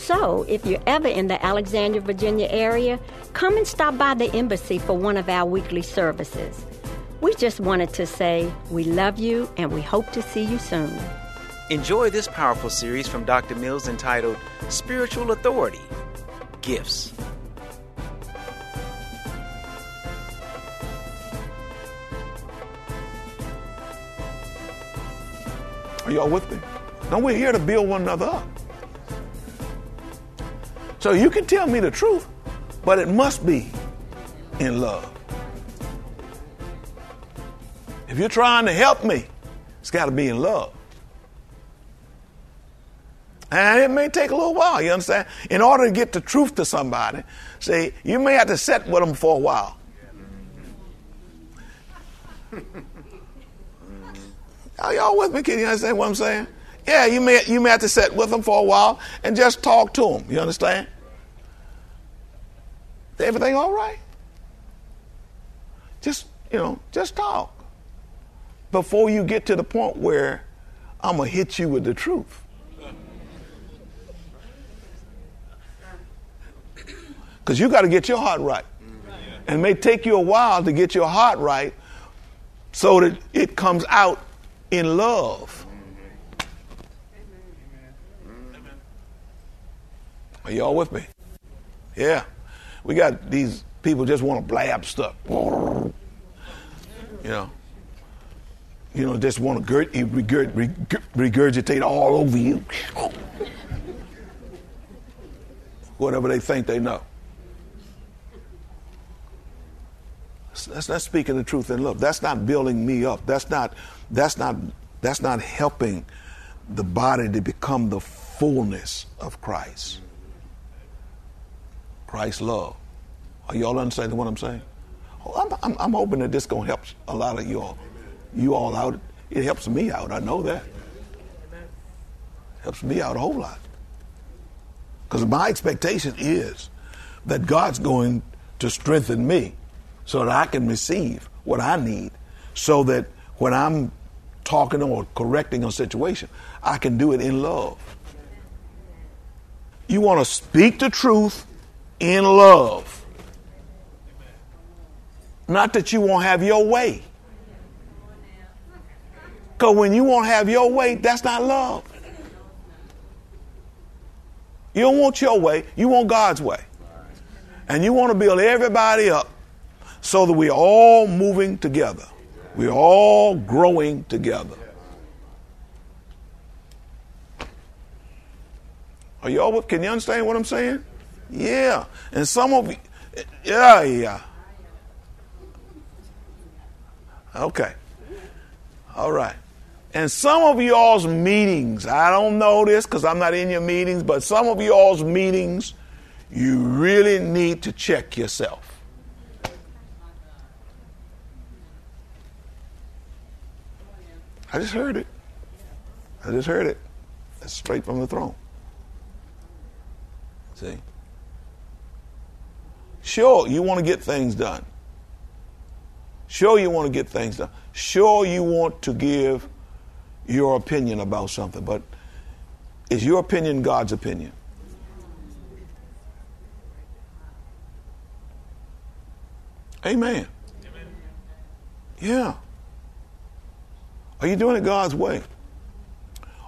So, if you're ever in the Alexandria, Virginia area, come and stop by the embassy for one of our weekly services. We just wanted to say we love you and we hope to see you soon. Enjoy this powerful series from Dr. Mills entitled Spiritual Authority Gifts. Are y'all with me? Now we're here to build one another up. So you can tell me the truth, but it must be in love. If you're trying to help me, it's got to be in love. And it may take a little while, you understand? In order to get the truth to somebody, see, you may have to sit with them for a while. Are y'all with me? Can you understand what I'm saying? Yeah, you may you may have to sit with them for a while and just talk to them. You understand? Everything all right? Just you know, just talk before you get to the point where I'm gonna hit you with the truth. Because you got to get your heart right. And it may take you a while to get your heart right so that it comes out in love. Are y'all with me? Yeah. We got these people just want to blab stuff. You know. You know, just want to regurgitate all over you. Whatever they think they know. That's not speaking the truth in love. That's not building me up. That's not that's not that's not helping the body to become the fullness of Christ. Christ's love. Are y'all understanding what I'm saying? Oh, I'm, I'm, I'm hoping that this gonna help a lot of y'all, you all out. It helps me out. I know that. Helps me out a whole lot. Because my expectation is that God's going to strengthen me so that I can receive what I need, so that when I'm talking or correcting a situation, I can do it in love. You want to speak the truth in love. Not that you won't have your way. Because when you won't have your way, that's not love. You don't want your way, you want God's way. And you want to build everybody up so that we're all moving together. We're all growing together. Are y'all, can you understand what I'm saying? Yeah. And some of you, yeah, yeah. Okay. All right. And some of y'all's meetings, I don't know this because I'm not in your meetings, but some of y'all's meetings, you really need to check yourself. I just heard it. I just heard it. That's straight from the throne. See? Sure, you want to get things done. Sure, you want to get things done. Sure, you want to give your opinion about something, but is your opinion God's opinion? Amen. Yeah. Are you doing it God's way?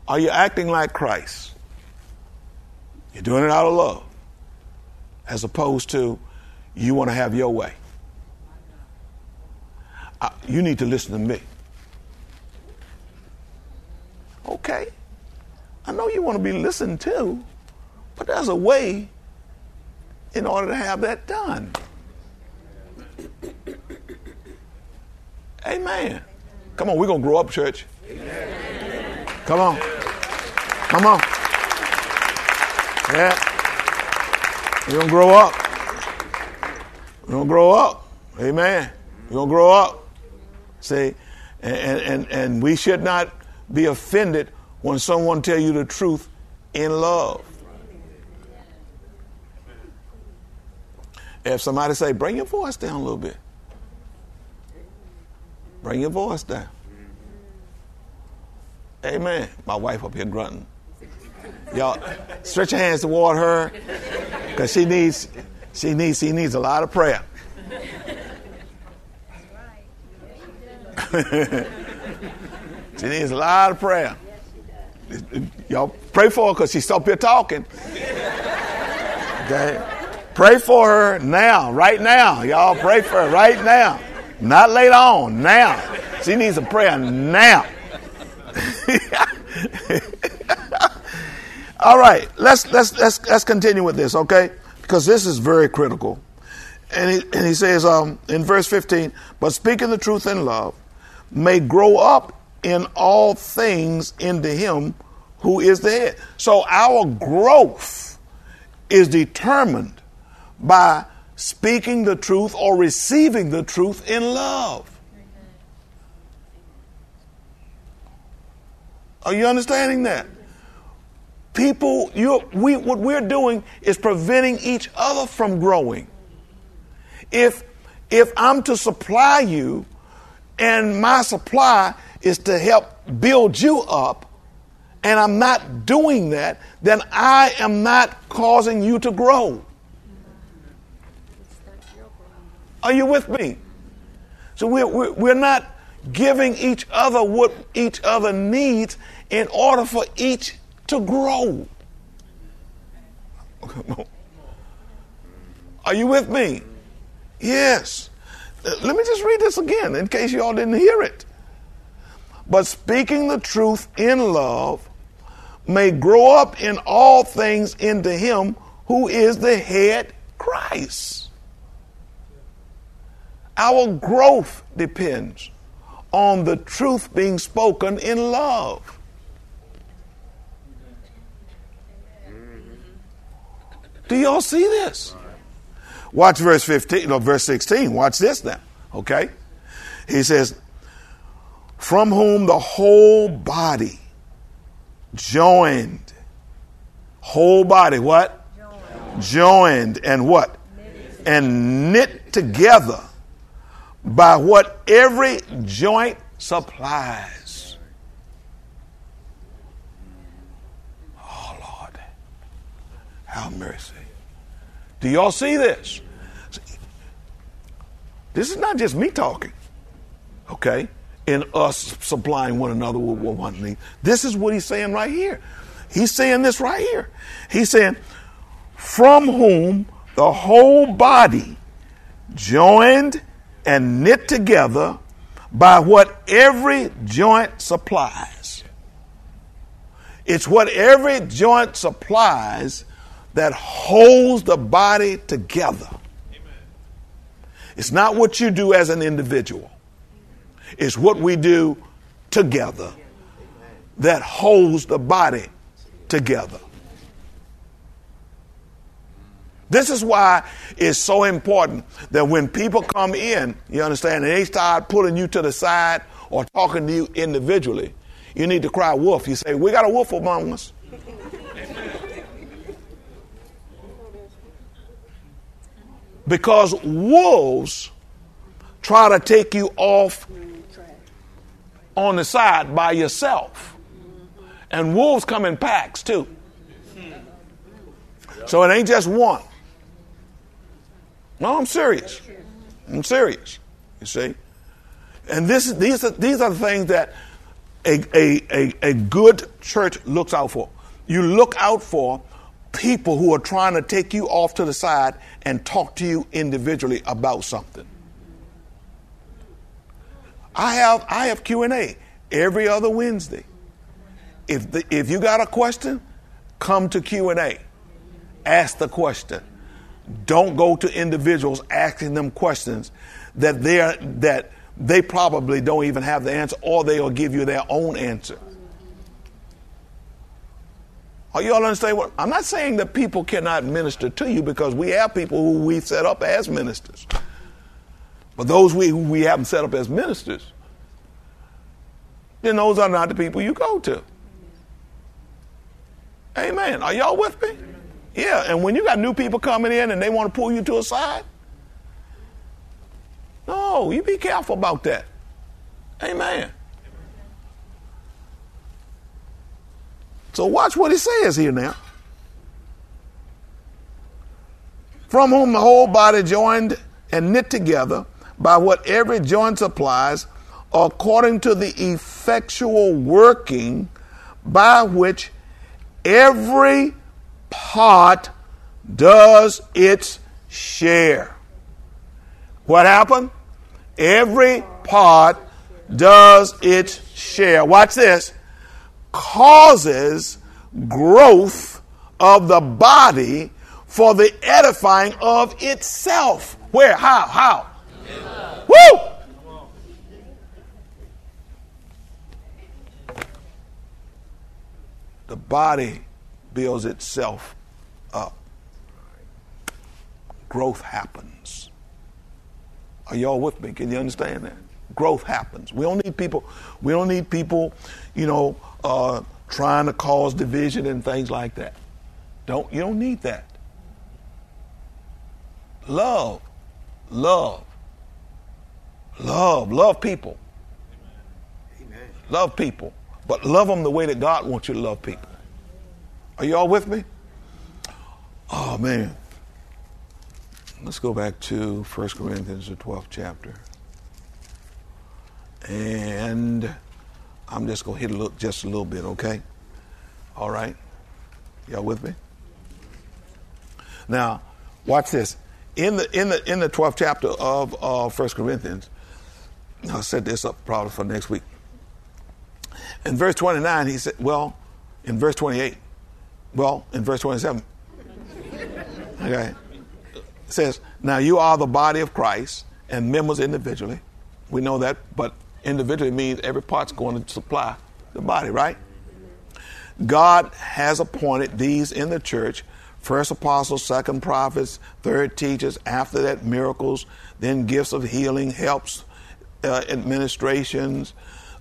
Are you acting like Christ? You're doing it out of love, as opposed to you want to have your way. Uh, you need to listen to me. Okay. I know you want to be listened to, but there's a way in order to have that done. Amen. Come on, we're going to grow up, church. Amen. Come on. Come on. Yeah. We're going to grow up. We're going to grow up. Amen. We're going to grow up. See, and, and, and we should not be offended when someone tell you the truth in love. If somebody say, bring your voice down a little bit. Bring your voice down. Amen. My wife up here grunting. Y'all stretch your hands toward her because she needs she needs she needs a lot of prayer. she needs a lot of prayer. Y'all pray for her because she's up here talking. Okay? Pray for her now, right now. Y'all pray for her right now. Not later on, now. She needs a prayer now. All right, let's let's let's let's continue with this, okay? Because this is very critical. And he, and he says um, in verse 15, but speaking the truth in love may grow up in all things into him who is the head. So our growth is determined by speaking the truth or receiving the truth in love. Are you understanding that? People, we, what we're doing is preventing each other from growing. If, if I'm to supply you and my supply is to help build you up, and I'm not doing that, then I am not causing you to grow. Are you with me? So we're, we're, we're not giving each other what each other needs in order for each to grow. Are you with me? Yes. Let me just read this again in case you all didn't hear it. But speaking the truth in love may grow up in all things into him who is the head Christ. Our growth depends on the truth being spoken in love. Do y'all see this? Watch verse 15, no, verse 16. Watch this now. Okay? He says, From whom the whole body joined. Whole body, what? Joined, joined and what? And knit together by what every joint supplies. Oh, Lord. Have mercy. Do y'all see this? This is not just me talking, okay? In us supplying one another with what one needs. This is what he's saying right here. He's saying this right here. He's saying, from whom the whole body, joined and knit together by what every joint supplies. It's what every joint supplies that holds the body together. It's not what you do as an individual, it's what we do together that holds the body together. This is why it's so important that when people come in, you understand, and they start pulling you to the side or talking to you individually, you need to cry wolf. You say, We got a wolf among us. Because wolves try to take you off on the side by yourself. And wolves come in packs too. So it ain't just one. No, I'm serious. I'm serious. You see? And this, these, are, these are the things that a, a, a, a good church looks out for. You look out for people who are trying to take you off to the side and talk to you individually about something. I have I have Q and A every other Wednesday. If the, if you got a question, come to Q and A. Ask the question. Don't go to individuals asking them questions that they are, that they probably don't even have the answer, or they'll give you their own answer. Are you all understand what? I'm not saying that people cannot minister to you because we have people who we set up as ministers. But those we, who we haven't set up as ministers, then those are not the people you go to. Amen. Are y'all with me? Yeah, and when you got new people coming in and they want to pull you to a side, no, you be careful about that. Amen. So watch what he says here now. From whom the whole body joined and knit together by what every joint supplies, according to the effectual working by which every part does its share. What happened? Every part does its share. Watch this causes growth of the body for the edifying of itself. Where? How? How? Woo! The body builds itself up. Growth happens. Are y'all with me? Can you understand that? Growth happens. We don't need people. We don't need people, you know, uh, trying to cause division and things like that. Don't you don't need that. Love, love, love, love people. Amen. Love people, but love them the way that God wants you to love people. Are you all with me? Oh man. Let's go back to 1 Corinthians, the 12th chapter. And I'm just going to hit a little, just a little bit, okay? All right? Y'all with me? Now, watch this. In the in the in the 12th chapter of uh, 1 Corinthians, I'll set this up probably for next week. In verse 29, he said, well, in verse 28, well, in verse 27, okay, it says, Now you are the body of Christ and members individually. We know that, but individually means every part's going to supply the body, right? God has appointed these in the church first apostles, second prophets, third teachers, after that, miracles, then gifts of healing, helps, uh, administrations,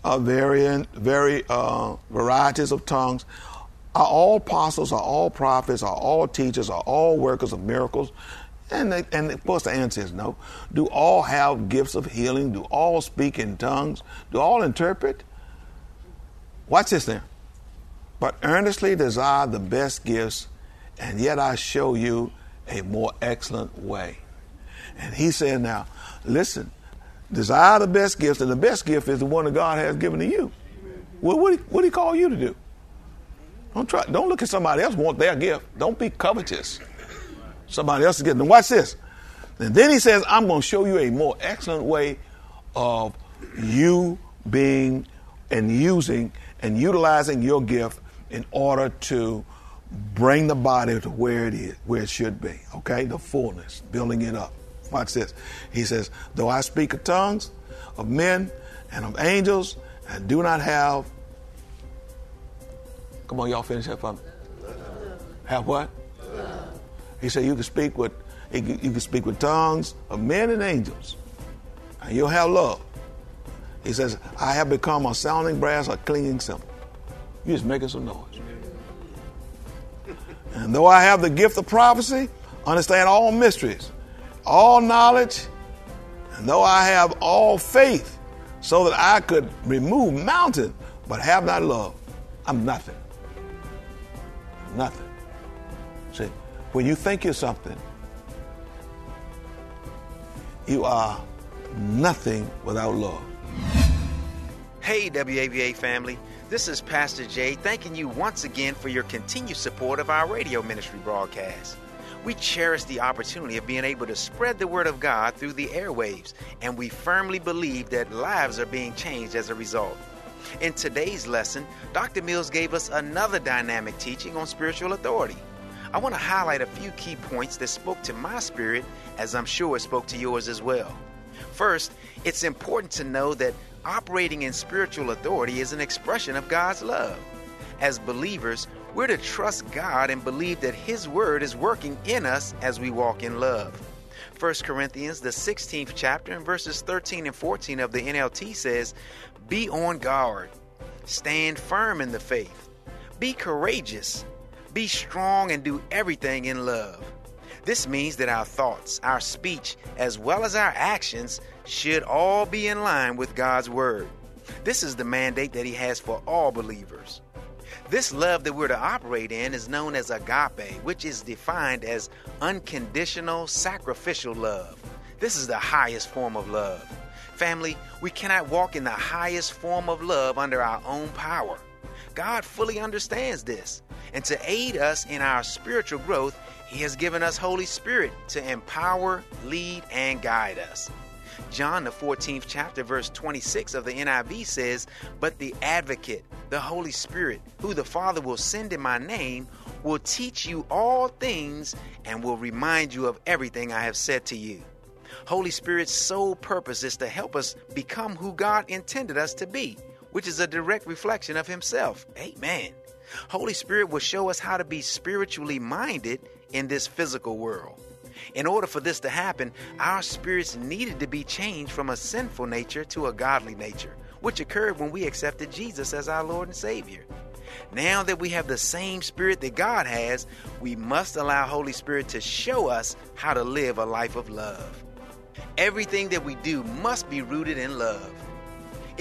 uh, variant, very uh, varieties of tongues. Are all apostles, are all prophets, are all teachers, are all workers of miracles? And, they, and of course, the answer is no. Do all have gifts of healing? Do all speak in tongues? Do all interpret? Watch this now. But earnestly desire the best gifts, and yet I show you a more excellent way. And he said, Now, listen, desire the best gifts, and the best gift is the one that God has given to you. What, what, what did he call you to do? Don't try. Don't look at somebody else want their gift. Don't be covetous. Somebody else is getting them. Watch this. And then he says, I'm going to show you a more excellent way of you being and using and utilizing your gift in order to bring the body to where it is, where it should be. Okay? The fullness, building it up. Watch this. He says, Though I speak of tongues of men and of angels and do not have. Come on, y'all finish that for me. Have what? He said, You can speak with you can speak with tongues of men and angels, and you'll have love. He says, I have become a sounding brass, a clinging cymbal. You're just making some noise. And though I have the gift of prophecy, understand all mysteries, all knowledge, and though I have all faith, so that I could remove mountains, but have not love, I'm nothing. Nothing. When you think you're something, you are nothing without love. Hey, WAVA family. This is Pastor Jay thanking you once again for your continued support of our radio ministry broadcast. We cherish the opportunity of being able to spread the Word of God through the airwaves, and we firmly believe that lives are being changed as a result. In today's lesson, Dr. Mills gave us another dynamic teaching on spiritual authority. I want to highlight a few key points that spoke to my spirit, as I'm sure it spoke to yours as well. First, it's important to know that operating in spiritual authority is an expression of God's love. As believers, we're to trust God and believe that His Word is working in us as we walk in love. 1 Corinthians, the 16th chapter, and verses 13 and 14 of the NLT says, Be on guard, stand firm in the faith, be courageous, be strong, and do everything in love. This means that our thoughts, our speech, as well as our actions should all be in line with God's Word. This is the mandate that He has for all believers. This love that we're to operate in is known as agape, which is defined as unconditional sacrificial love. This is the highest form of love. Family, we cannot walk in the highest form of love under our own power. God fully understands this. And to aid us in our spiritual growth, He has given us Holy Spirit to empower, lead, and guide us. John, the 14th chapter, verse 26 of the NIV says, But the advocate, the Holy Spirit, who the Father will send in my name, will teach you all things and will remind you of everything I have said to you. Holy Spirit's sole purpose is to help us become who God intended us to be, which is a direct reflection of Himself. Amen. Holy Spirit will show us how to be spiritually minded in this physical world. In order for this to happen, our spirits needed to be changed from a sinful nature to a godly nature, which occurred when we accepted Jesus as our Lord and Savior. Now that we have the same spirit that God has, we must allow Holy Spirit to show us how to live a life of love. Everything that we do must be rooted in love.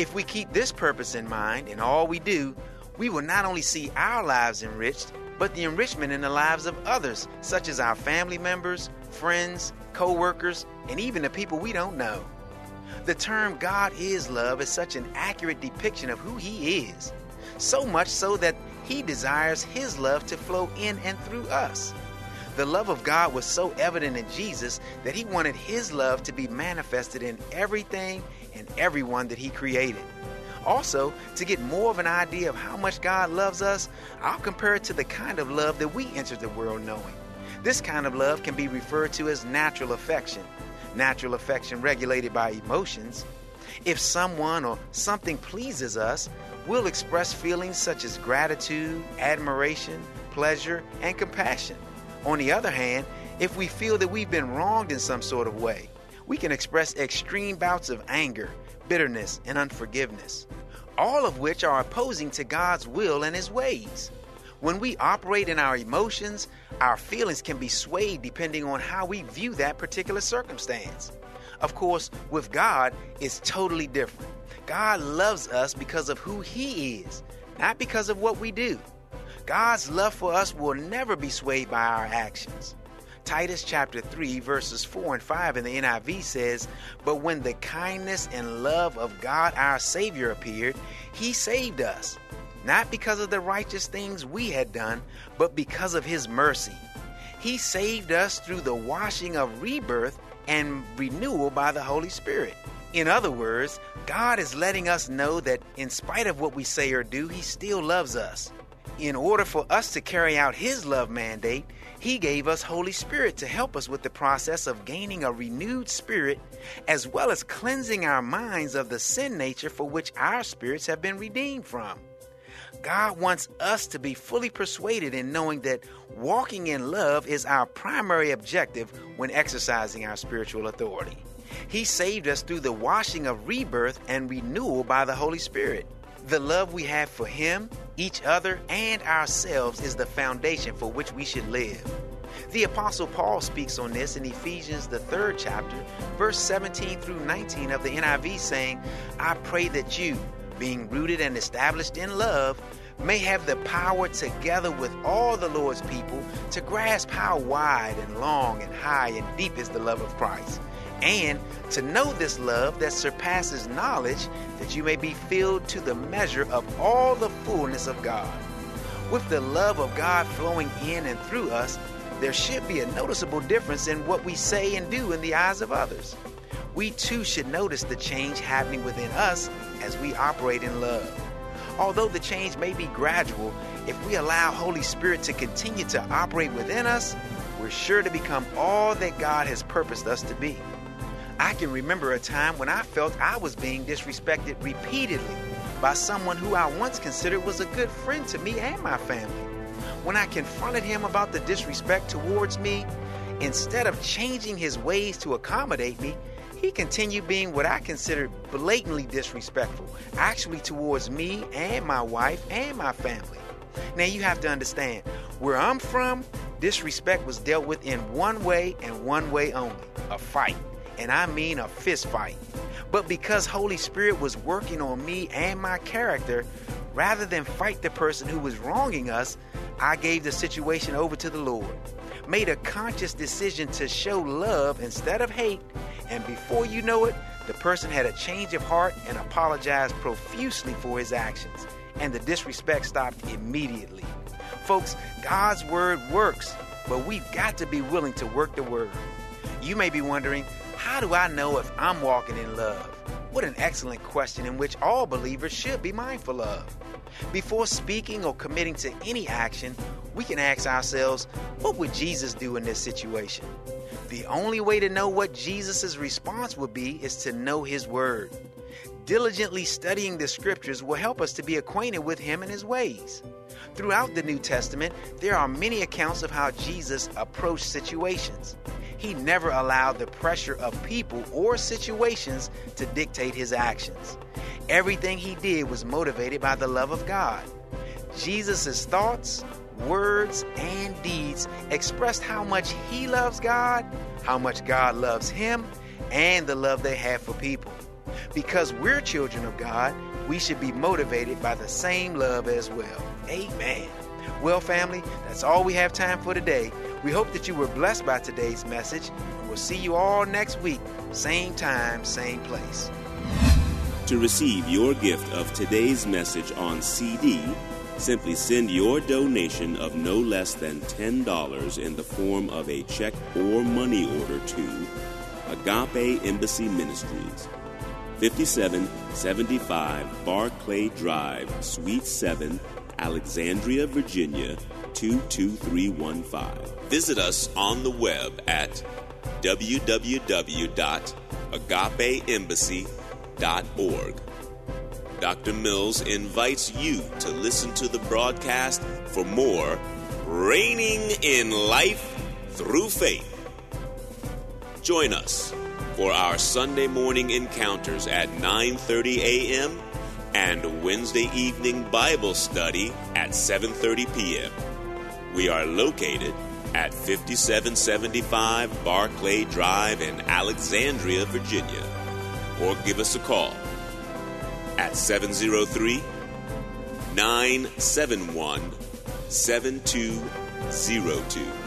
If we keep this purpose in mind in all we do, we will not only see our lives enriched, but the enrichment in the lives of others, such as our family members, friends, co workers, and even the people we don't know. The term God is love is such an accurate depiction of who He is, so much so that He desires His love to flow in and through us. The love of God was so evident in Jesus that He wanted His love to be manifested in everything everyone that He created. Also, to get more of an idea of how much God loves us, I'll compare it to the kind of love that we enter the world knowing. This kind of love can be referred to as natural affection. Natural affection regulated by emotions. If someone or something pleases us, we'll express feelings such as gratitude, admiration, pleasure, and compassion. On the other hand, if we feel that we've been wronged in some sort of way, we can express extreme bouts of anger, bitterness, and unforgiveness, all of which are opposing to God's will and His ways. When we operate in our emotions, our feelings can be swayed depending on how we view that particular circumstance. Of course, with God, it's totally different. God loves us because of who He is, not because of what we do. God's love for us will never be swayed by our actions. Titus chapter 3, verses 4 and 5 in the NIV says, But when the kindness and love of God our Savior appeared, He saved us, not because of the righteous things we had done, but because of His mercy. He saved us through the washing of rebirth and renewal by the Holy Spirit. In other words, God is letting us know that in spite of what we say or do, He still loves us. In order for us to carry out His love mandate, He gave us Holy Spirit to help us with the process of gaining a renewed spirit, as well as cleansing our minds of the sin nature for which our spirits have been redeemed from. God wants us to be fully persuaded in knowing that walking in love is our primary objective when exercising our spiritual authority. He saved us through the washing of rebirth and renewal by the Holy Spirit. The love we have for Him, each other, and ourselves is the foundation for which we should live. The Apostle Paul speaks on this in Ephesians, the third chapter, verse 17 through 19 of the NIV, saying, I pray that you, being rooted and established in love, may have the power together with all the Lord's people to grasp how wide and long and high and deep is the love of Christ, and to know this love that surpasses knowledge, that you may be filled to the measure of all the fullness of God. With the love of God flowing in and through us, there should be a noticeable difference in what we say and do in the eyes of others. We too should notice the change happening within us as we operate in love. Although the change may be gradual, if we allow Holy Spirit to continue to operate within us, we're sure to become all that God has purposed us to be. I can remember a time when I felt I was being disrespected repeatedly by someone who I once considered was a good friend to me and my family. When I confronted him about the disrespect towards me, instead of changing his ways to accommodate me, he continued being what I considered blatantly disrespectful, actually towards me and my wife and my family. Now you have to understand, where I'm from, disrespect was dealt with in one way and one way only a fight. And I mean a fist fight. But because Holy Spirit was working on me and my character, rather than fight the person who was wronging us, I gave the situation over to the Lord. Made a conscious decision to show love instead of hate and before you know it, the person had a change of heart and apologized profusely for his actions, and the disrespect stopped immediately. Folks, God's word works, but we've got to be willing to work the word. You may be wondering, how do I know if I'm walking in love? What an excellent question in which all believers should be mindful of. Before speaking or committing to any action, we can ask ourselves, what would Jesus do in this situation? The only way to know what Jesus' response would be is to know His Word. Diligently studying the Scriptures will help us to be acquainted with Him and His ways. Throughout the New Testament, there are many accounts of how Jesus approached situations. He never allowed the pressure of people or situations to dictate his actions. Everything he did was motivated by the love of God. Jesus' thoughts, words, and deeds expressed how much he loves God, how much God loves him, and the love they have for people. Because we're children of God, we should be motivated by the same love as well. Amen. Well, family, that's all we have time for today. We hope that you were blessed by today's message, we'll see you all next week, same time, same place. To receive your gift of today's message on CD, simply send your donation of no less than $10 in the form of a check or money order to Agape Embassy Ministries, 5775 Barclay Drive, Suite 7, Alexandria, Virginia 22315. Visit us on the web at www.agapeembassy.org. Dr. Mills invites you to listen to the broadcast for more Reigning in Life Through Faith. Join us for our Sunday morning encounters at 9:30 a.m. and Wednesday evening Bible study at 7:30 p.m. We are located at 5775 Barclay Drive in Alexandria, Virginia. Or give us a call at 703 971 7202.